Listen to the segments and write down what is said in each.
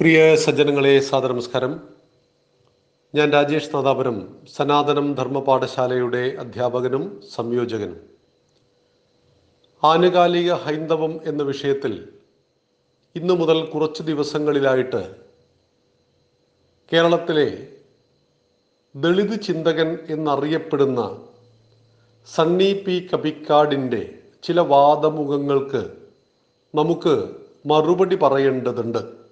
പ്രിയ സജ്ജനങ്ങളെ സാദ നമസ്കാരം ഞാൻ രാജേഷ് നാദാപുരം സനാതനം ധർമ്മപാഠശാലയുടെ അധ്യാപകനും സംയോജകനും. ആനുകാലിക ഹൈന്ദവം എന്ന വിഷയത്തിൽ ഇന്നു മുതൽ കുറച്ച് ദിവസങ്ങളിലായിട്ട് കേരളത്തിലെ ദളിത് ചിന്തകൻ എന്നറിയപ്പെടുന്ന സണ്ണി പി കബിക്കാടിന്റെ ചില വാദമുഖങ്ങൾക്ക് നമുക്ക് മറുപടി പറയേണ്ടതുണ്ട്.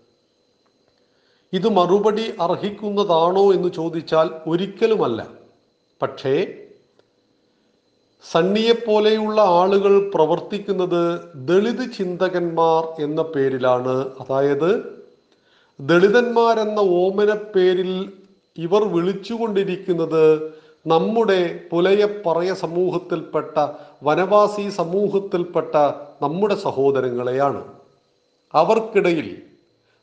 ഇത് മറുപടി അർഹിക്കുന്നതാണോ എന്ന് ചോദിച്ചാൽ ഒരിക്കലുമല്ല. പക്ഷേ സണ്ണിയെപ്പോലെയുള്ള ആളുകൾ പ്രവർത്തിക്കുന്നത് ദളിത് ചിന്തകന്മാർ എന്ന പേരിലാണ്. അതായത് ദളിതന്മാരെന്ന ഓമന പേരിൽ ഇവർ വിളിച്ചുകൊണ്ടിരിക്കുന്നത് നമ്മുടെ പുലയപ്പറയ സമൂഹത്തിൽപ്പെട്ട വനവാസി സമൂഹത്തിൽപ്പെട്ട നമ്മുടെ സഹോദരങ്ങളെയാണ്. അവർക്കിടയിൽ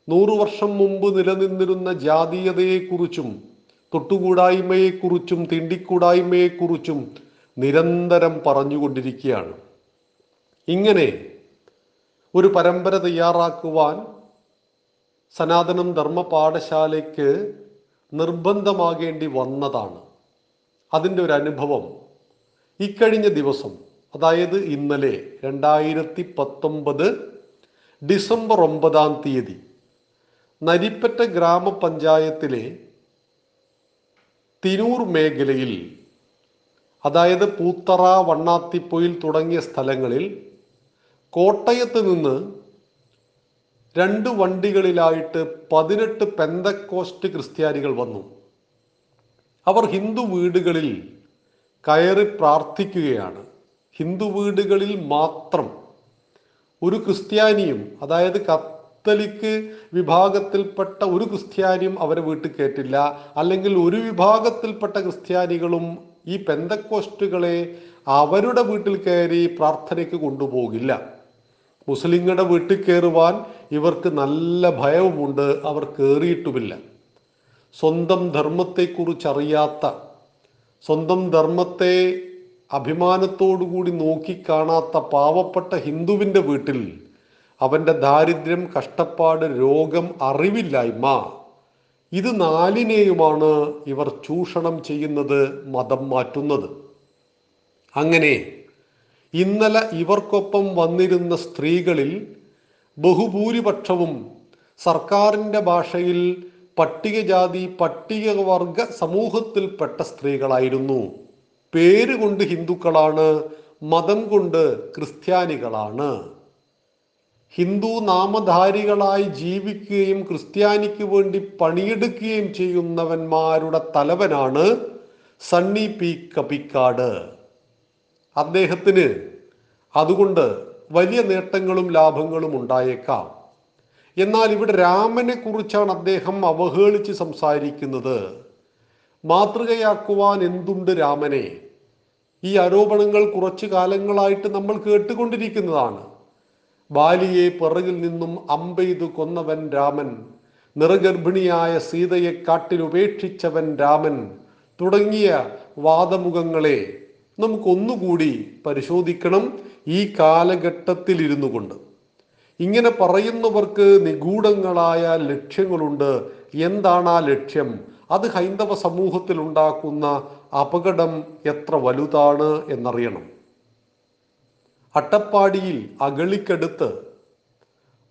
നൂറു വർഷം മുമ്പ് നിലനിന്നിരുന്ന ജാതീയതയെക്കുറിച്ചും തൊട്ടുകൂടായ്മയെക്കുറിച്ചും തിണ്ടിക്കൂടായ്മയെക്കുറിച്ചും നിരന്തരം പറഞ്ഞുകൊണ്ടിരിക്കുകയാണ്. ഇങ്ങനെ ഒരു പരമ്പര തയ്യാറാക്കുവാൻ സനാതനം ധർമ്മ പാഠശാലയ്ക്ക് നിർബന്ധമാകേണ്ടി വന്നതാണ്. അതിന്റെ ഒരു അനുഭവം ഇക്കഴിഞ്ഞ ദിവസം അതായത് ഇന്നലെ രണ്ടായിരത്തി പത്തൊമ്പത് ഡിസംബർ ഒമ്പതാം തീയതി നരിപ്പറ്റ ഗ്രാമപഞ്ചായത്തിലെ തിരൂർ മേഖലയിൽ അതായത് പൂത്തറ വണ്ണാത്തിപ്പൊയിൽ തുടങ്ങിയ സ്ഥലങ്ങളിൽ കോട്ടയത്ത് നിന്ന് രണ്ട് വണ്ടികളിലായിട്ട് പതിനെട്ട് പെന്തക്കോസ്റ്റ് ക്രിസ്ത്യാനികൾ വന്നു. അവർ ഹിന്ദു വീടുകളിൽ കയറി പ്രാർത്ഥിക്കുകയാണ്. ഹിന്ദു വീടുകളിൽ മാത്രം ഒരു ക്രിസ്ത്യാനിയും അതായത് കത്തലിക്ക് വിഭാഗത്തിൽപ്പെട്ട ഒരു ക്രിസ്ത്യാനിയും അവരെ വീട്ടിൽ കയറ്റില്ല. അല്ലെങ്കിൽ ഒരു വിഭാഗത്തിൽപ്പെട്ട ക്രിസ്ത്യാനികളും ഈ പെന്തക്കോസ്റ്റുകളെ അവരുടെ വീട്ടിൽ കയറി പ്രാർത്ഥനയ്ക്ക് കൊണ്ടുപോകില്ല. മുസ്ലിങ്ങളുടെ വീട്ടിൽ കയറുവാൻ ഇവർക്ക് നല്ല ഭയവുമുണ്ട്. അവർ കയറിയിട്ടുമില്ല. സ്വന്തം ധർമ്മത്തെക്കുറിച്ചറിയാത്ത സ്വന്തം ധർമ്മത്തെ അഭിമാനത്തോടുകൂടി നോക്കിക്കാണാത്ത പാവപ്പെട്ട ഹിന്ദുവിന്റെ വീട്ടിൽ അവന്റെ ദാരിദ്ര്യം കഷ്ടപ്പാട് രോഗം അറിവില്ലായ്മ. ഇത് നാലിനെയുമാണ് ഇവർ ചൂഷണം ചെയ്യുന്നത് മതം മാറ്റുന്നത്. അങ്ങനെ ഇന്നലെ ഇവർക്കൊപ്പം വന്നിരുന്ന സ്ത്രീകളിൽ ബഹുഭൂരിപക്ഷവും സർക്കാരിന്റെ ഭാഷയിൽ പട്ടികജാതി പട്ടികവർഗ സമൂഹത്തിൽപ്പെട്ട സ്ത്രീകളായിരുന്നു. പേര് കൊണ്ട് ഹിന്ദുക്കളാണ് മതം കൊണ്ട് ക്രിസ്ത്യാനികളാണ്. ഹിന്ദു നാമധാരികളായി ജീവിക്കുകയും ക്രിസ്ത്യാനിക്ക് വേണ്ടി പണിയെടുക്കുകയും ചെയ്യുന്നവന്മാരുടെ തലവനാണ് സണ്ണി പി കപ്പിക്കാട് അദ്ദേഹത്തിന് അതുകൊണ്ട് വലിയ നേട്ടങ്ങളും ലാഭങ്ങളും ഉണ്ടായേക്കാം. എന്നാൽ ഇവിടെ രാമനെ കുറിച്ചാണ് അദ്ദേഹം അവഹേളിച്ച് സംസാരിക്കുന്നത്. മാതൃകയാക്കുവാൻ എന്തുണ്ട് രാമനെ? ഈ ആരോപണങ്ങൾ കുറച്ചു കാലങ്ങളായിട്ട് നമ്മൾ കേട്ടുകൊണ്ടിരിക്കുന്നതാണ്. ബാലിയെ പിറകിൽ നിന്നും അമ്പെയ്തു കൊന്നവൻ രാമൻ. നിറഗർഭിണിയായ സീതയെ കാട്ടിൽ ഉപേക്ഷിച്ചവൻ രാമൻ. തുടങ്ങിയ വാദമുഖങ്ങളെ നമുക്കൊന്നുകൂടി പരിശോധിക്കണം ഈ കാലഘട്ടത്തിൽ ഇരുന്നു കൊണ്ട്. ഇങ്ങനെ പറയുന്നവർക്ക് നിഗൂഢങ്ങളായ ലക്ഷ്യങ്ങളുണ്ട്. എന്താണ് ആ ലക്ഷ്യം? അത് ഹൈന്ദവ സമൂഹത്തിൽ ഉണ്ടാക്കുന്ന അപകടം എത്ര വലുതാണ് എന്നറിയണം. അട്ടപ്പാടിയിൽ അഗളിക്കടുത്ത്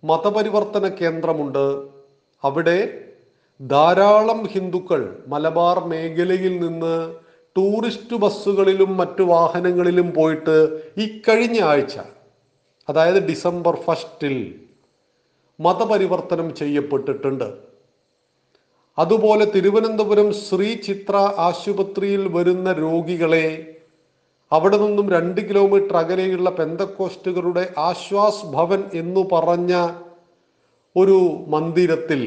മതപരിവർത്തന കേന്ദ്രമുണ്ട്. അവിടെ ധാരാളം ഹിന്ദുക്കൾ മലബാർ മേഖലയിൽ നിന്ന് ടൂറിസ്റ്റ് ബസ്സുകളിലും മറ്റു വാഹനങ്ങളിലും പോയിട്ട് ഇക്കഴിഞ്ഞ ആഴ്ച അതായത് ഡിസംബർ ഫസ്റ്റിൽ മതപരിവർത്തനം ചെയ്യപ്പെട്ടിട്ടുണ്ട്. അതുപോലെ തിരുവനന്തപുരം ശ്രീ ചിത്ര ആശുപത്രിയിൽ വരുന്ന രോഗികളെ അവിടെ നിന്നും രണ്ട് കിലോമീറ്റർ അകലെയുള്ള പെന്തക്കോസ്റ്റുകളുടെ ആശ്വാസ് ഭവൻ എന്നു പറഞ്ഞ ഒരു മന്ദിരത്തിൽ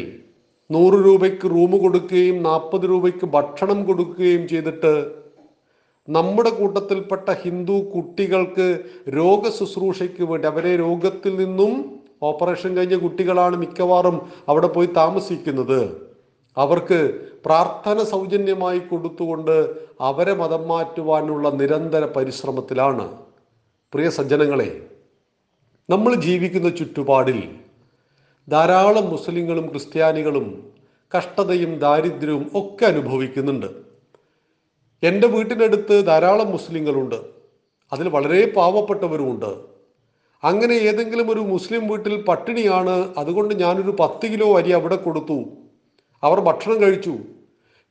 നൂറ് രൂപയ്ക്ക് റൂം കൊടുക്കുകയും നാൽപ്പത് രൂപയ്ക്ക് ഭക്ഷണം കൊടുക്കുകയും ചെയ്തിട്ട് നമ്മുടെ കൂട്ടത്തിൽപ്പെട്ട ഹിന്ദു കുട്ടികൾക്ക് രോഗ ശുശ്രൂഷയ്ക്ക് വേണ്ടി അവരെ രോഗത്തിൽ നിന്നും ഓപ്പറേഷൻ കഴിഞ്ഞ കുട്ടികളാണ് മിക്കവാറും അവിടെ പോയി താമസിക്കുന്നത്. അവർക്ക് പ്രാർത്ഥന സൗജന്യമായി കൊടുത്തുകൊണ്ട് അവരെ മതം മാറ്റുവാനുള്ള നിരന്തര പരിശ്രമത്തിലാണ്. പ്രിയ സജ്ജനങ്ങളെ നമ്മൾ ജീവിക്കുന്ന ചുറ്റുപാടിൽ ധാരാളം മുസ്ലിങ്ങളും ക്രിസ്ത്യാനികളും കഷ്ടതയും ദാരിദ്ര്യവും ഒക്കെ അനുഭവിക്കുന്നുണ്ട്. എന്റെ വീട്ടിനടുത്ത് ധാരാളം മുസ്ലിങ്ങളുണ്ട്. അതിൽ വളരെ പാവപ്പെട്ടവരുമുണ്ട്. അങ്ങനെ ഏതെങ്കിലും ഒരു മുസ്ലിം വീട്ടിൽ പട്ടിണിയാണ്. അതുകൊണ്ട് ഞാനൊരു പത്ത് കിലോ അരി അവിടെ കൊടുത്തു. അവർ ഭക്ഷണം കഴിച്ചു.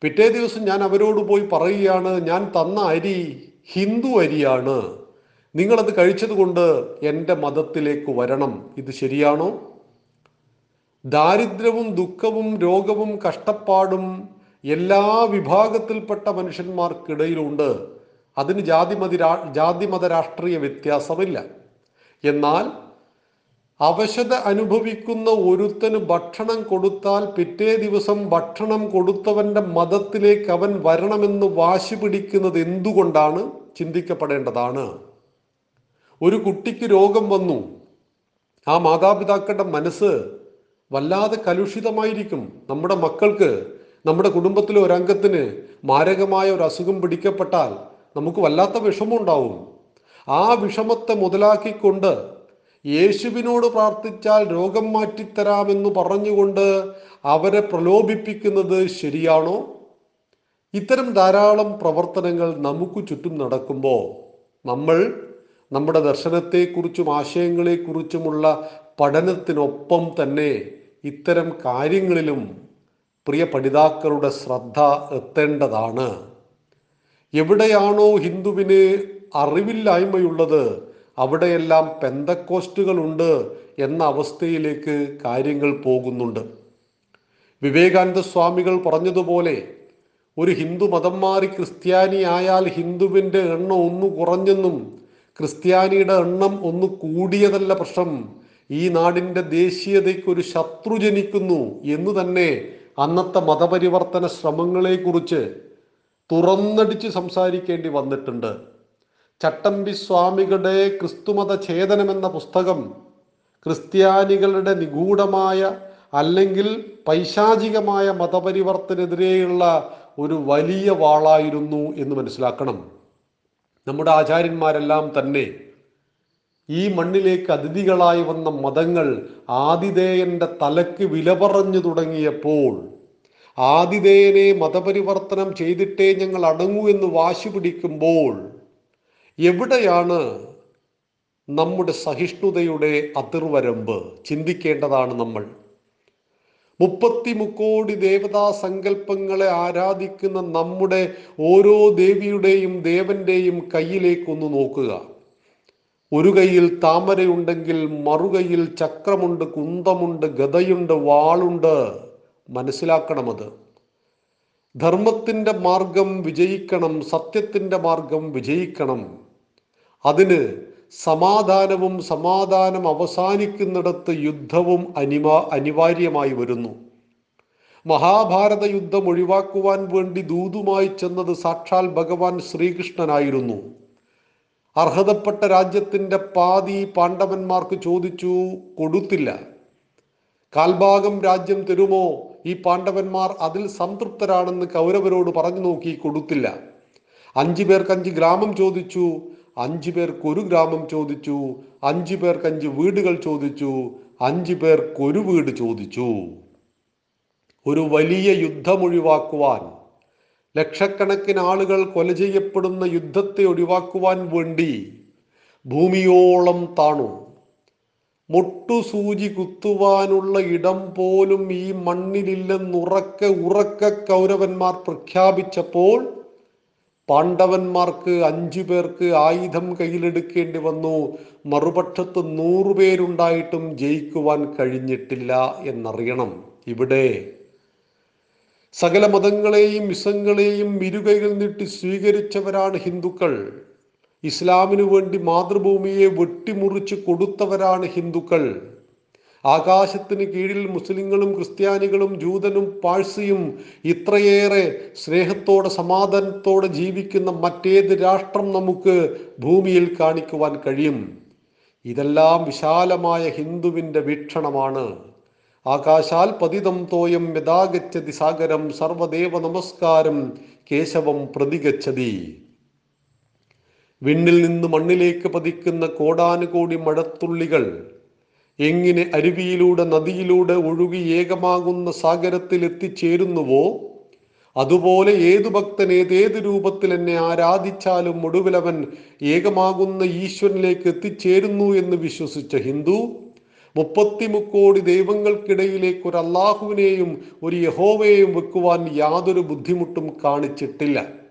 പിറ്റേ ദിവസം ഞാൻ അവരോട് പോയി പറയുകയാണ് ഞാൻ തന്ന അരി ഹിന്ദു അരിയാണ്. നിങ്ങളത് കഴിച്ചതുകൊണ്ട് എന്റെ മതത്തിലേക്ക് വരണം. ഇത് ശരിയാണോ? ദാരിദ്ര്യവും ദുഃഖവും രോഗവും കഷ്ടപ്പാടും എല്ലാ വിഭാഗത്തിൽപ്പെട്ട മനുഷ്യന്മാർക്കിടയിലുണ്ട്. അതിന് ജാതിമതി ജാതിമത രാഷ്ട്രീയ വ്യത്യാസമില്ല. എന്നാൽ അവശത അനുഭവിക്കുന്ന ഒരുത്തന് ഭക്ഷണം കൊടുത്താൽ പിറ്റേ ദിവസം ഭക്ഷണം കൊടുത്തവന്റെ മതത്തിലേക്ക് അവൻ വരണമെന്ന് വാശി പിടിക്കുന്നത് എന്തുകൊണ്ടാണ്? ചിന്തിക്കപ്പെടേണ്ടതാണ്. ഒരു കുട്ടിക്ക് രോഗം വന്നു. ആ മാതാപിതാക്കളുടെ മനസ്സ് വല്ലാതെ കലുഷിതമായിരിക്കും. നമ്മുടെ മക്കൾക്ക് നമ്മുടെ കുടുംബത്തിലെ ഒരംഗത്തിന് മാരകമായ ഒരു അസുഖം പിടിക്കപ്പെട്ടാൽ നമുക്ക് വല്ലാത്ത വിഷമമുണ്ടാവും. ആ വിഷമത്തെ മുതലാക്കിക്കൊണ്ട് യേശുവിനോട് പ്രാർത്ഥിച്ചാൽ രോഗം മാറ്റിത്തരാമെന്ന് പറഞ്ഞുകൊണ്ട് അവരെ പ്രലോഭിപ്പിക്കുന്നത് ശരിയാണോ? ഇത്തരം ധാരാളം പ്രവർത്തനങ്ങൾ നമുക്ക് ചുറ്റും നടക്കുമ്പോൾ നമ്മൾ നമ്മുടെ ദർശനത്തെക്കുറിച്ചും ആശയങ്ങളെക്കുറിച്ചുമുള്ള പഠനത്തിനൊപ്പം തന്നെ ഇത്തരം കാര്യങ്ങളിലും പ്രിയ പഠിതാക്കളുടെ ശ്രദ്ധ എത്തേണ്ടതാണ്. എവിടെയാണോ ഹിന്ദുവിന് അറിവില്ലായ്മയുള്ളത് അവിടെയെല്ലാം പെന്തക്കോസ്റ്റുകളുണ്ട് എന്ന അവസ്ഥയിലേക്ക് കാര്യങ്ങൾ പോകുന്നുണ്ട്. വിവേകാനന്ദ സ്വാമികൾ പറഞ്ഞതുപോലെ ഒരു ഹിന്ദു മതം മാറി ക്രിസ്ത്യാനി ആയാൽ ഹിന്ദുവിന്റെ എണ്ണം ഒന്ന് കുറഞ്ഞെന്നും ക്രിസ്ത്യാനിയുടെ എണ്ണം ഒന്ന് കൂടിയതല്ല പ്രശ്നം. ഈ നാടിന്റെ ദേശീയതയ്ക്ക് ഒരു ശത്രു ജനിക്കുന്നു എന്ന് തന്നെ അന്നത്തെ മതപരിവർത്തന ശ്രമങ്ങളെക്കുറിച്ച് തുറന്നടിച്ച് സംസാരിക്കേണ്ടി വന്നിട്ടുണ്ട്. ചട്ടമ്പി സ്വാമികളുടെ ക്രിസ്തുമത ഛേദനം എന്ന പുസ്തകം ക്രിസ്ത്യാനികളുടെ നിഗൂഢമായ അല്ലെങ്കിൽ പൈശാചികമായ മതപരിവർത്തനെതിരെയുള്ള ഒരു വലിയ വാളായിരുന്നു എന്ന് മനസ്സിലാക്കണം. നമ്മുടെ ആചാര്യന്മാരെല്ലാം തന്നെ ഈ മണ്ണിലേക്ക് അതിഥികളായി വന്ന മതങ്ങൾ ആതിഥേയന്റെ തലക്ക് വില പറഞ്ഞു തുടങ്ങിയപ്പോൾ ആതിഥേയനെ മതപരിവർത്തനം ചെയ്തിട്ടേ ഞങ്ങൾ അടങ്ങൂ എന്ന് വാശി പിടിക്കുമ്പോൾ എവിടെയാണ് നമ്മുടെ സഹിഷ്ണുതയുടെ അതിർവരമ്പ്? ചിന്തിക്കേണ്ടതാണ് നമ്മൾ. മുപ്പത്തി മുക്കോടി ദേവതാ സങ്കല്പങ്ങളെ ആരാധിക്കുന്ന നമ്മുടെ ഓരോ ദേവിയുടെയും ദേവന്റെയും കയ്യിലേക്കൊന്ന് നോക്കുക. ഒരു കയ്യിൽ താമരയുണ്ടെങ്കിൽ മറുകൈയിൽ ചക്രമുണ്ട് കുന്തമുണ്ട് ഗതയുണ്ട് വാളുണ്ട്. മനസ്സിലാക്കണം അത് ധർമ്മത്തിന്റെ മാർഗം വിജയിക്കണം സത്യത്തിന്റെ മാർഗം വിജയിക്കണം. അതിന് സമാധാനവും സമാധാനം അവസാനിക്കുന്നിടത്ത് യുദ്ധവും അനിവാ അനിവാര്യമായി വരുന്നു. മഹാഭാരത യുദ്ധം ഒഴിവാക്കുവാൻ വേണ്ടി ദൂതുമായി ചെന്നത് സാക്ഷാൽ ഭഗവാൻ ശ്രീകൃഷ്ണനായിരുന്നു. അർഹതപ്പെട്ട രാജ്യത്തിന്റെ പാതി പാണ്ഡവന്മാർക്ക് ചോദിച്ചു കൊടുത്തില്ല. കാൽഭാഗം രാജ്യം തരുമോ? ഈ പാണ്ഡവന്മാർ അതിൽ സംതൃപ്തരാണെന്ന് കൗരവരോട് പറഞ്ഞു നോക്കി കൊടുത്തില്ല. അഞ്ചു പേർക്ക് അഞ്ച് ഗ്രാമം ചോദിച്ചു അഞ്ചു പേർക്ക് ഒരു ഗ്രാമം ചോദിച്ചു അഞ്ചു പേർക്ക് അഞ്ച് വീടുകൾ ചോദിച്ചു അഞ്ചു പേർക്ക് ഒരു വീട് ചോദിച്ചു. ഒരു വലിയ യുദ്ധം ഒഴിവാക്കുവാൻ ലക്ഷക്കണക്കിന് ആളുകൾ കൊല ചെയ്യപ്പെടുന്ന യുദ്ധത്തെ ഒഴിവാക്കുവാൻ വേണ്ടി ഭൂമിയോളം താണു. മുട്ടുസൂചി കുത്തുവാനുള്ള ഇടം പോലും ഈ മണ്ണിലില്ലെന്നുറക്കെ ഉറക്ക കൗരവന്മാർ പ്രഖ്യാപിച്ചപ്പോൾ പാണ്ഡവന്മാർക്ക് അഞ്ചു പേർക്ക് ആയുധം കയ്യിലെടുക്കേണ്ടി വന്നു. മറുപക്ഷത്ത് നൂറുപേരുണ്ടായിട്ടും ജയിക്കുവാൻ കഴിഞ്ഞിട്ടില്ല എന്നറിയണം. ഇവിടെ സകല മതങ്ങളെയും മിസങ്ങളെയും ഇരുകൈകൾ നീട്ടി സ്വീകരിച്ചവരാണ് ഹിന്ദുക്കൾ. ഇസ്ലാമിനു വേണ്ടി മാതൃഭൂമിയെ വെട്ടിമുറിച്ച് കൊടുത്തവരാണ് ഹിന്ദുക്കൾ. ആകാശത്തിന് കീഴിൽ മുസ്ലിങ്ങളും ക്രിസ്ത്യാനികളും ജൂതനും പാഴ്സിയും ഇത്രയേറെ സ്നേഹത്തോടെ സമാധാനത്തോടെ ജീവിക്കുന്ന മറ്റേത് രാഷ്ട്രം നമുക്ക് ഭൂമിയിൽ കാണിക്കുവാൻ കഴിയും. ഇതെല്ലാം വിശാലമായ ഹിന്ദുവിന്റെ വീക്ഷണമാണ്. ആകാശാൽ പതിതം തോയം യഥാഗച്ഛതി സാഗരം സർവദേവ നമസ്കാരം കേശവം പ്രതിഗച്ഛതി. വിണ്ണിൽ നിന്ന് മണ്ണിലേക്ക് പതിക്കുന്ന കോടാനുകോടി മഴത്തുള്ളികൾ എങ്ങനെ അരുവിയിലൂടെ നദിയിലൂടെ ഒഴുകി ഏകമാകുന്ന സാഗരത്തിൽ എത്തിച്ചേരുന്നുവോ? അതുപോലെ ഏതു ഭക്തൻ ഏതേത് രൂപത്തിൽ എന്നെ ആരാധിച്ചാലും ഒടുവിലവൻ ഏകമാകുന്ന ഈശ്വരനിലേക്ക് എത്തിച്ചേരുന്നു എന്ന് വിശ്വസിച്ച ഹിന്ദു മുപ്പത്തിമുക്കോടി ദൈവങ്ങൾക്കിടയിലേക്ക് ഒരു അള്ളാഹുവിനെയും ഒരു യഹോവയെയും വെക്കുവാൻ യാതൊരു ബുദ്ധിമുട്ടും കാണിച്ചിട്ടില്ല.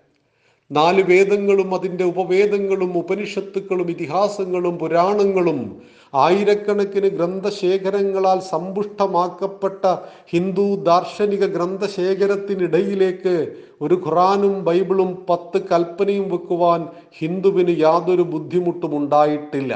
നാല് വേദങ്ങളും അതിന്റെ ഉപവേദങ്ങളും ഉപനിഷത്തുക്കളും ഇതിഹാസങ്ങളും പുരാണങ്ങളും ആയിരക്കണക്കിന് ഗ്രന്ഥശേഖരങ്ങളാൽ സമ്പുഷ്ടമാക്കപ്പെട്ട ഹിന്ദു ദാർശനിക ഗ്രന്ഥശേഖരത്തിനിടയിലേക്ക് ഒരു ഖുറാനും ബൈബിളും പത്ത് കൽപ്പനയും വെക്കുവാൻ ഹിന്ദുവിന് യാതൊരു ബുദ്ധിമുട്ടും ഉണ്ടായിട്ടില്ല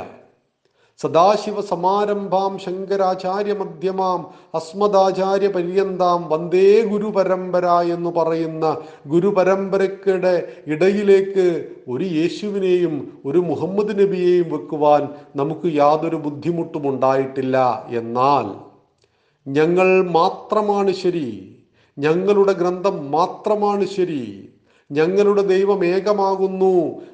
സദാശിവ സമാരംഭാം ശങ്കരാചാര്യ മധ്യമാം അസ്മദാചാര്യ പര്യന്താം വന്ദേ ഗുരുപരമ്പര എന്ന് പറയുന്ന ഗുരുപരമ്പരയ്ക്കിടെ ഇടയിലേക്ക് ഒരു യേശുവിനെയും ഒരു മുഹമ്മദ് നബിയെയും വെക്കുവാൻ നമുക്ക് യാതൊരു ബുദ്ധിമുട്ടും ഉണ്ടായിട്ടില്ല. എന്നാൽ ഞങ്ങൾ മാത്രമാണ് ശരി. ഞങ്ങളുടെ ഗ്രന്ഥം മാത്രമാണ് ശരി. ഞങ്ങളുടെ ദൈവം ഏകമാകുന്നു.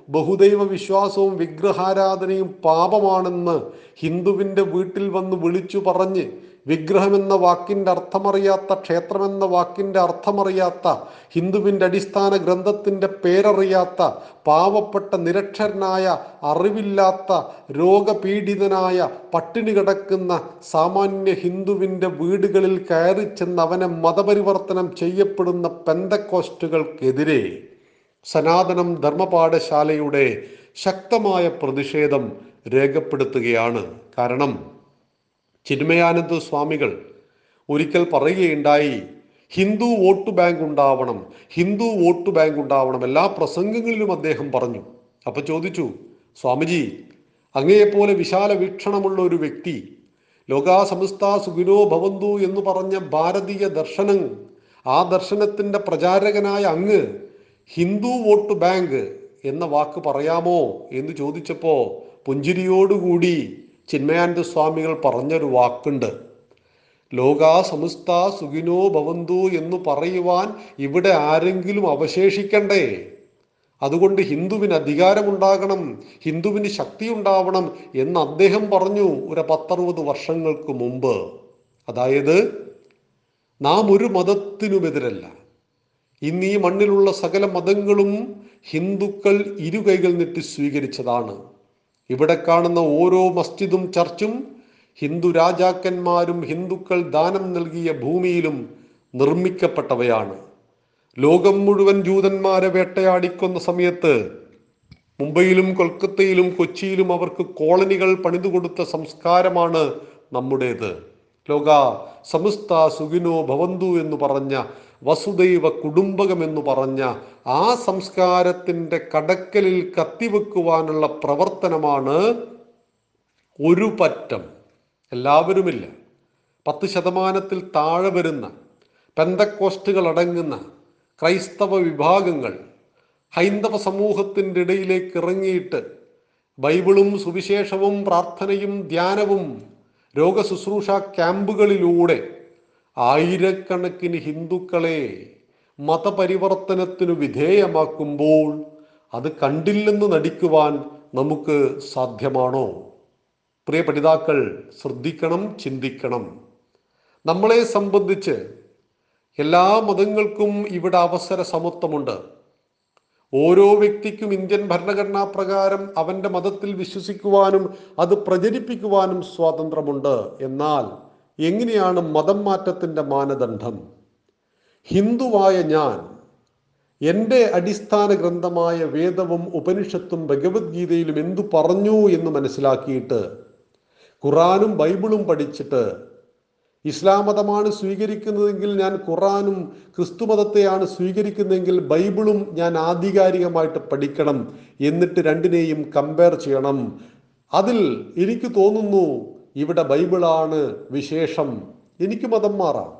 ബഹുദൈവ വിശ്വാസവും വിഗ്രഹാരാധനയും പാപമാണെന്ന് ഹിന്ദുവിന്റെ വീട്ടിൽ വന്ന് വിളിച്ചു പറഞ്ഞ് വിഗ്രഹമെന്ന വാക്കിന്റെ അർത്ഥമറിയാത്ത ക്ഷേത്രമെന്ന വാക്കിന്റെ അർത്ഥമറിയാത്ത ഹിന്ദുവിന്റെ അടിസ്ഥാന ഗ്രന്ഥത്തിന്റെ പേരറിയാത്ത പാവപ്പെട്ട നിരക്ഷരനായ അറിവില്ലാത്ത രോഗപീഡിതനായ പട്ടിണി കിടക്കുന്ന സാമാന്യ ഹിന്ദുവിന്റെ വീടുകളിൽ കയറി ചെന്ന് അവനെ മതപരിവർത്തനം ചെയ്യപ്പെടുന്ന പെന്തക്കോസ്റ്റുകൾക്കെതിരെ സനാതനം ധർമ്മപാഠശാലയുടെ ശക്തമായ പ്രതിഷേധം രേഖപ്പെടുത്തുകയാണ്. കാരണം ചിന്മയാനന്ദ സ്വാമികൾ ഒരിക്കൽ പറയുകയുണ്ടായി ഹിന്ദു വോട്ട് ബാങ്ക് ഉണ്ടാവണം ഹിന്ദു വോട്ട് ബാങ്ക് ഉണ്ടാവണം എല്ലാ പ്രസംഗങ്ങളിലും അദ്ദേഹം പറഞ്ഞു. അപ്പൊ ചോദിച്ചു സ്വാമിജി അങ്ങയെപ്പോലെ വിശാല വീക്ഷണമുള്ള ഒരു വ്യക്തി ലോകാ സമസ്ത സുഖിനോ ഭവന്തു എന്ന് പറഞ്ഞ ഭാരതീയ ദർശനം ആ ദർശനത്തിന്റെ പ്രചാരകനായ അങ്ങ് ഹിന്ദു വോട്ട് ബാങ്ക് എന്ന വാക്ക് പറയാമോ? എന്ന് ചോദിച്ചപ്പോ പുഞ്ചിരിയോടുകൂടി ചിന്മയാനന്ദ സ്വാമികൾ പറഞ്ഞൊരു വാക്കുണ്ട്. ലോകാ സമസ്ത സുഖിനോ ഭവന്തു എന്ന് പറയുവാൻ ഇവിടെ ആരെങ്കിലും അവശേഷിക്കണ്ടേ? അതുകൊണ്ട് ഹിന്ദുവിന് അധികാരമുണ്ടാകണം ഹിന്ദുവിന് ശക്തി ഉണ്ടാവണം എന്ന് അദ്ദേഹം പറഞ്ഞു ഒരു പത്തറുപത് വർഷങ്ങൾക്ക് മുമ്പ്. അതായത് നാം ഒരു മതത്തിനുമെതിരല്ല. ഇന്ന് ഈ മണ്ണിലുള്ള സകല മതങ്ങളും ഹിന്ദുക്കൾ ഇരുകൈകൾ നെറ്റി സ്വീകരിച്ചതാണ്. ഇവിടെ കാണുന്ന ഓരോ മസ്ജിദും ചർച്ചും ഹിന്ദു രാജാക്കന്മാരും ഹിന്ദുക്കൾ ദാനം നൽകിയ ഭൂമിയിലും നിർമ്മിക്കപ്പെട്ടവയാണ്. ലോകം മുഴുവൻ ജൂതന്മാരെ വേട്ടയാടിക്കുന്ന സമയത്ത് മുംബൈയിലും കൊൽക്കത്തയിലും കൊച്ചിയിലും അവർക്ക് കോളനികൾ പണിതുകൊടുത്ത സംസ്കാരമാണ് നമ്മുടേത്. ലോക സമസ്ത സുഖിനോ ഭവന്തു എന്ന് പറഞ്ഞ വസുദൈവ കുടുംബകം എന്ന് പറഞ്ഞ ആ സംസ്കാരത്തിന്റെ കടക്കലിൽ കത്തിവെക്കുവാനുള്ള പ്രവർത്തനമാണ് ഒരു പറ്റം. എല്ലാവരുമില്ല. പത്ത് ശതമാനത്തിൽ താഴെ വരുന്ന പെന്തക്കോസ്റ്റുകൾ അടങ്ങുന്ന ക്രൈസ്തവ വിഭാഗങ്ങൾ ഹൈന്ദവ സമൂഹത്തിന്റെ ഇടയിലേക്ക് ഇറങ്ങിയിട്ട് ബൈബിളും സുവിശേഷവും പ്രാർത്ഥനയും ധ്യാനവും രോഗശുശ്രൂഷ ക്യാമ്പുകളിലൂടെ ആയിരക്കണക്കിന് ഹിന്ദുക്കളെ മതപരിവർത്തനത്തിനു വിധേയമാക്കുമ്പോൾ അത് കണ്ടില്ലെന്ന് നടിക്കുവാൻ നമുക്ക് സാധ്യമാണോ? പ്രിയ പഠിതാക്കൾ ശ്രദ്ധിക്കണം ചിന്തിക്കണം. നമ്മളെ സംബന്ധിച്ച് എല്ലാ മതങ്ങൾക്കും ഇവിടെ അവസര സമത്വമുണ്ട്. ഓരോ വ്യക്തിക്കും ഇന്ത്യൻ ഭരണഘടനാ പ്രകാരം അവന്റെ മതത്തിൽ വിശ്വസിക്കുവാനും അത് പ്രചരിപ്പിക്കുവാനും സ്വാതന്ത്ര്യമുണ്ട്. എന്നാൽ എങ്ങനെയാണ് മതം മാറ്റത്തിന്റെ മാനദണ്ഡം? ഹിന്ദുവായ ഞാൻ എന്റെ അടിസ്ഥാന ഗ്രന്ഥമായ വേദവും ഉപനിഷത്തും ഭഗവത്ഗീതയിലും എന്തു പറഞ്ഞു എന്ന് മനസ്സിലാക്കിയിട്ട് ഖുറാനും ബൈബിളും പഠിച്ചിട്ട് ഇസ്ലാം മതമാണ് സ്വീകരിക്കുന്നതെങ്കിൽ ഞാൻ ഖുറാനും ക്രിസ്തുമതത്തെയാണ് സ്വീകരിക്കുന്നതെങ്കിൽ ബൈബിളും ഞാൻ ആധികാരികമായിട്ട് പഠിക്കണം എന്നിട്ട് രണ്ടിനെയും കമ്പയർ ചെയ്യണം. അതിൽ എനിക്ക് തോന്നുന്നു ഇവിടെ ബൈബിളാണ് വിശേഷം. എനിക്ക് മതം മാറാം.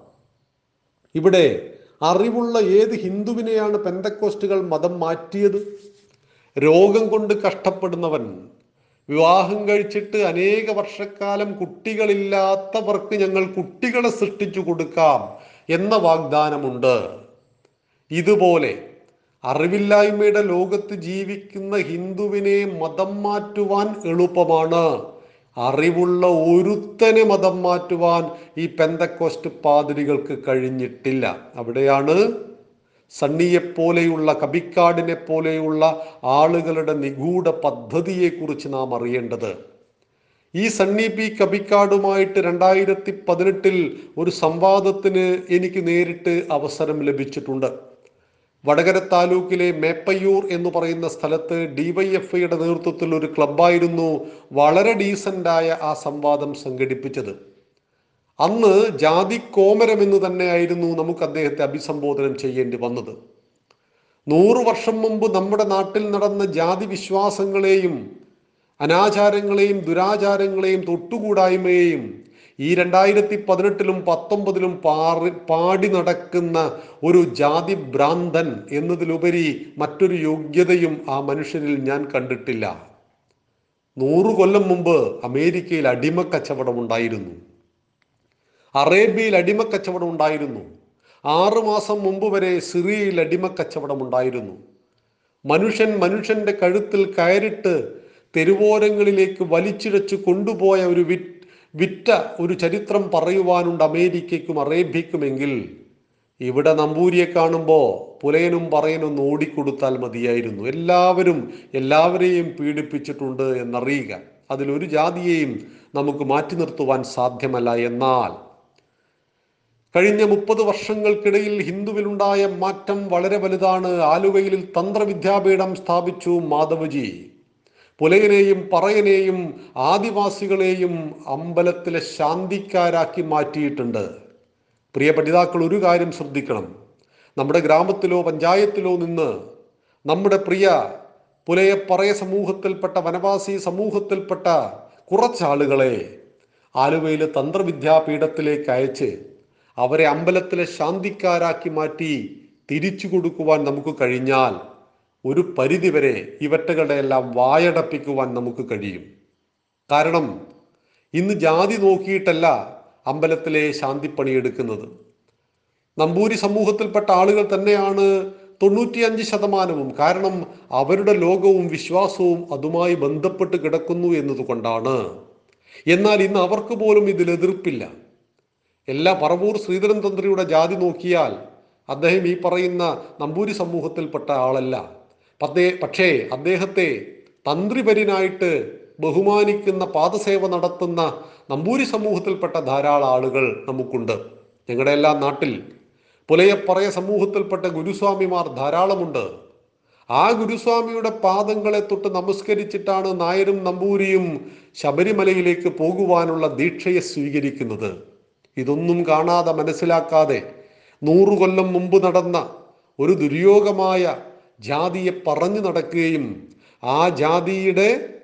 ഇവിടെ അറിവുള്ള ഏത് ഹിന്ദുവിനെയാണ് പെന്തക്കോസ്റ്റുകൾ മതം മാറ്റിയത്? രോഗം കൊണ്ട് കഷ്ടപ്പെടുന്നവൻ വിവാഹം കഴിച്ചിട്ട് അനേക വർഷക്കാലം കുട്ടികളില്ലാത്തവർക്ക് ഞങ്ങൾ കുട്ടികളെ സൃഷ്ടിച്ചു കൊടുക്കാം എന്ന വാഗ്ദാനമുണ്ട്. ഇതുപോലെ അറിവില്ലായ്മയുടെ ലോകത്ത് ജീവിക്കുന്ന ഹിന്ദുവിനെ മതം മാറ്റുവാൻ എളുപ്പമാണ്. അറിവുള്ള ഒരുത്തനെ മതം മാറ്റുവാൻ ഈ പെന്തക്കോസ്റ്റ് പാതിരികൾക്ക് കഴിഞ്ഞിട്ടില്ല. അവിടെയാണ് സണ്ണിയെപ്പോലെയുള്ള കബിക്കാടിനെ പോലെയുള്ള ആളുകളുടെ നിഗൂഢ പദ്ധതിയെക്കുറിച്ച് നാം അറിയേണ്ടത്. ഈ സണ്ണി പി കബിക്കാടുമായിട്ട് രണ്ടായിരത്തി പതിനെട്ടിൽ ഒരു സംവാദത്തിന് എനിക്ക് നേരിട്ട് അവസരം ലഭിച്ചിട്ടുണ്ട്. വടകര താലൂക്കിലെ മേപ്പയ്യൂർ എന്ന് പറയുന്ന സ്ഥലത്ത് ഡിവൈഎഫ്ഐയുടെ നേതൃത്വത്തിൽ ഒരു ക്ലബായിരുന്നു വളരെ ഡീസന്റായ ആ സംവാദം സംഘടിപ്പിച്ചത്. അന്ന് ജാതി കോമരം എന്ന് തന്നെയായിരുന്നു നമുക്ക് അദ്ദേഹത്തെ അഭിസംബോധനം ചെയ്യേണ്ടി വന്നത്. നൂറു വർഷം മുമ്പ് നമ്മുടെ നാട്ടിൽ നടന്ന ജാതി വിശ്വാസങ്ങളെയും അനാചാരങ്ങളെയും ദുരാചാരങ്ങളെയും തൊട്ടുകൂടായ്മയെയും ഈ രണ്ടായിരത്തി പതിനെട്ടിലും പത്തൊമ്പതിലും പാറി പാടി നടക്കുന്ന ഒരു ജാതി ഭ്രാന്തൻ എന്നതിലുപരി മറ്റൊരു യോഗ്യതയും ആ മനുഷ്യരിൽ ഞാൻ കണ്ടിട്ടില്ല. നൂറു കൊല്ലം മുമ്പ് അമേരിക്കയിൽ അടിമ കച്ചവടം ഉണ്ടായിരുന്നു. അറേബ്യയിൽ അടിമക്കച്ചവടം ഉണ്ടായിരുന്നു. ആറു മാസം മുമ്പ് വരെ സിറിയയിൽ അടിമ കച്ചവടം ഉണ്ടായിരുന്നു. മനുഷ്യൻ മനുഷ്യന്റെ കഴുത്തിൽ കയറിട്ട് തെരുവോരങ്ങളിലേക്ക് വലിച്ചിഴച്ച് കൊണ്ടുപോയ ഒരു വി വിറ്റ ഒരു ചരിത്രം പറയുവാനുണ്ട് അമേരിക്കയ്ക്കും അറേബ്യയ്ക്കുമെങ്കിൽ ഇവിടെ നമ്പൂരിയെ കാണുമ്പോൾ പുലയനും പറയനും ഓടിക്കൊടുത്താൽ മതിയായിരുന്നു. എല്ലാവരും എല്ലാവരെയും പീഡിപ്പിച്ചിട്ടുണ്ട് എന്നറിയുക. അതിലൊരു ജാതിയെയും നമുക്ക് മാറ്റി നിർത്തുവാൻ സാധ്യമല്ല എന്നാൽ. കഴിഞ്ഞ മുപ്പത് വർഷങ്ങൾക്കിടയിൽ ഹിന്ദുവിലുണ്ടായ മാറ്റം വളരെ വലുതാണ്. ആലുവയിൽ തന്ത്രവിദ്യാപീഠം സ്ഥാപിച്ചു മാധവജി. പുലയനെയും പറയനെയും ആദിവാസികളെയും അമ്പലത്തിലെ ശാന്തിക്കാരാക്കി മാറ്റിയിട്ടുണ്ട്. പ്രിയ പഠിതാക്കൾ ഒരു കാര്യം ശ്രദ്ധിക്കണം. നമ്മുടെ ഗ്രാമത്തിലോ പഞ്ചായത്തിലോ നിന്ന് നമ്മുടെ പ്രിയ പുലയപ്പറയ പറയ സമൂഹത്തിൽപ്പെട്ട വനവാസി സമൂഹത്തിൽപ്പെട്ട കുറച്ചാളുകളെ ആലുവയിലെ തന്ത്രവിദ്യാപീഠത്തിലേക്ക് അയച്ച് അവരെ അമ്പലത്തിലെ ശാന്തിക്കാരാക്കി മാറ്റി തിരിച്ചു കൊടുക്കുവാൻ നമുക്ക് കഴിഞ്ഞാൽ ഒരു പരിധിവരെ ഇവറ്റകളുടെ എല്ലാം വായടപ്പിക്കുവാൻ നമുക്ക് കഴിയും. കാരണം ഇന്ന് ജാതി നോക്കിയിട്ടല്ല അമ്പലത്തിലെ ശാന്തിപ്പണി എടുക്കുന്നത്. നമ്പൂരി സമൂഹത്തിൽപ്പെട്ട ആളുകൾ തന്നെയാണ് തൊണ്ണൂറ്റിയഞ്ച് ശതമാനവും. കാരണം അവരുടെ ലോകവും വിശ്വാസവും അതുമായി ബന്ധപ്പെട്ട് കിടക്കുന്നു എന്നതുകൊണ്ടാണ്. എന്നാൽ ഇന്ന് അവർക്ക് പോലും ഇതിൽ എതിർപ്പില്ല. എല്ലാ പറവൂർ ശ്രീധരൻ തന്ത്രിയുടെ ജാതി നോക്കിയാൽ അദ്ദേഹം ഈ പറയുന്ന നമ്പൂരി സമൂഹത്തിൽപ്പെട്ട ആളല്ല. പത്തേ പക്ഷേ അദ്ദേഹത്തെ തന്ത്രിപരിനായിട്ട് ബഹുമാനിക്കുന്ന പാദസേവ നടത്തുന്ന നമ്പൂരി സമൂഹത്തിൽപ്പെട്ട ധാരാളം ആളുകൾ നമുക്കുണ്ട്. ഞങ്ങളുടെ എല്ലാ നാട്ടിൽ പുലയപ്പറയ സമൂഹത്തിൽപ്പെട്ട ഗുരുസ്വാമിമാർ ധാരാളമുണ്ട്. ആ ഗുരുസ്വാമിയുടെ പാദങ്ങളെ തൊട്ട് നമസ്കരിച്ചിട്ടാണ് നായരും നമ്പൂരിയും ശബരിമലയിലേക്ക് പോകുവാനുള്ള ദീക്ഷയെ സ്വീകരിക്കുന്നത്. ഇതൊന്നും കാണാതെ മനസ്സിലാക്കാതെ നൂറു കൊല്ലം മുമ്പ് നടന്ന ഒരു ദുര്യോഗമായ ജാതിയെ പറഞ്ഞു നടക്കുകയും ആ ജാതിയുടെ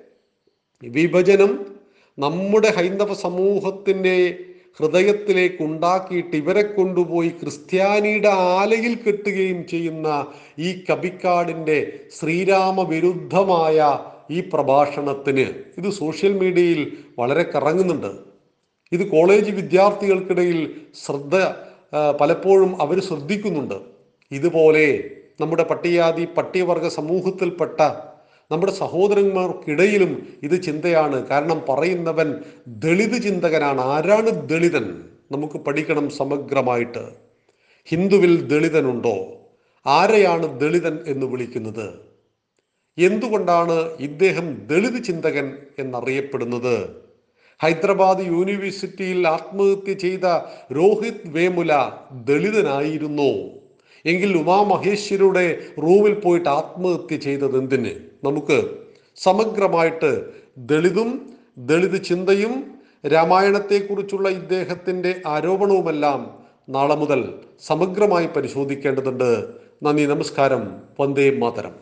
വിഭജനം നമ്മുടെ ഹൈന്ദവ സമൂഹത്തിന്റെ ഹൃദയത്തിലേക്ക് ഉണ്ടാക്കിയിട്ട് ഇവരെ കൊണ്ടുപോയി ക്രിസ്ത്യാനിയുടെ ആലയിൽ കെട്ടുകയും ചെയ്യുന്ന ഈ കബിക്കാടിന്റെ ശ്രീരാമ വിരുദ്ധമായ ഈ പ്രഭാഷണത്തിന്. ഇത് സോഷ്യൽ മീഡിയയിൽ വളരെ കറങ്ങുന്നുണ്ട്. ഇത് കോളേജ് വിദ്യാർത്ഥികൾക്കിടയിൽ ശ്രദ്ധ പലപ്പോഴും അവർ ശ്രദ്ധിക്കുന്നുണ്ട്. ഇതുപോലെ നമ്മുടെ പട്ടികാതി പട്ടികവർഗ സമൂഹത്തിൽപ്പെട്ട നമ്മുടെ സഹോദരന്മാർക്കിടയിലും ഇത് ചിന്തയാണ്. കാരണം പറയുന്നവൻ ദളിത് ചിന്തകനാണ്. ആരാണ് ദളിതൻ? നമുക്ക് പഠിക്കണം സമഗ്രമായിട്ട്. ഹിന്ദുവിൽ ദളിതനുണ്ടോ? ആരെയാണ് ദളിതൻ എന്ന് വിളിക്കുന്നത്? എന്തുകൊണ്ടാണ് ഇദ്ദേഹം ദളിത് ചിന്തകൻ എന്നറിയപ്പെടുന്നത്? ഹൈദരാബാദ് യൂണിവേഴ്സിറ്റിയിൽ ആത്മഹത്യ ചെയ്ത രോഹിത് വേമുല ദളിതനായിരുന്നു. എങ്കിൽ ഉമാമഹേശ്വരിയുടെ റൂമിൽ പോയിട്ട് ആത്മഹത്യ ചെയ്തത് എന്തിന്? നമുക്ക് സമഗ്രമായിട്ട് ദളിതും ദളിത് ചിന്തയും രാമായണത്തെക്കുറിച്ചുള്ള ഇദ്ദേഹത്തിന്റെ ആരോപണവുമെല്ലാം നാളെ മുതൽ സമഗ്രമായി പരിശോധിക്കേണ്ടതുണ്ട്. നന്ദി നമസ്കാരം. വന്ദേ മാതരം.